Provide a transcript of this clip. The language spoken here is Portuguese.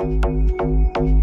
Música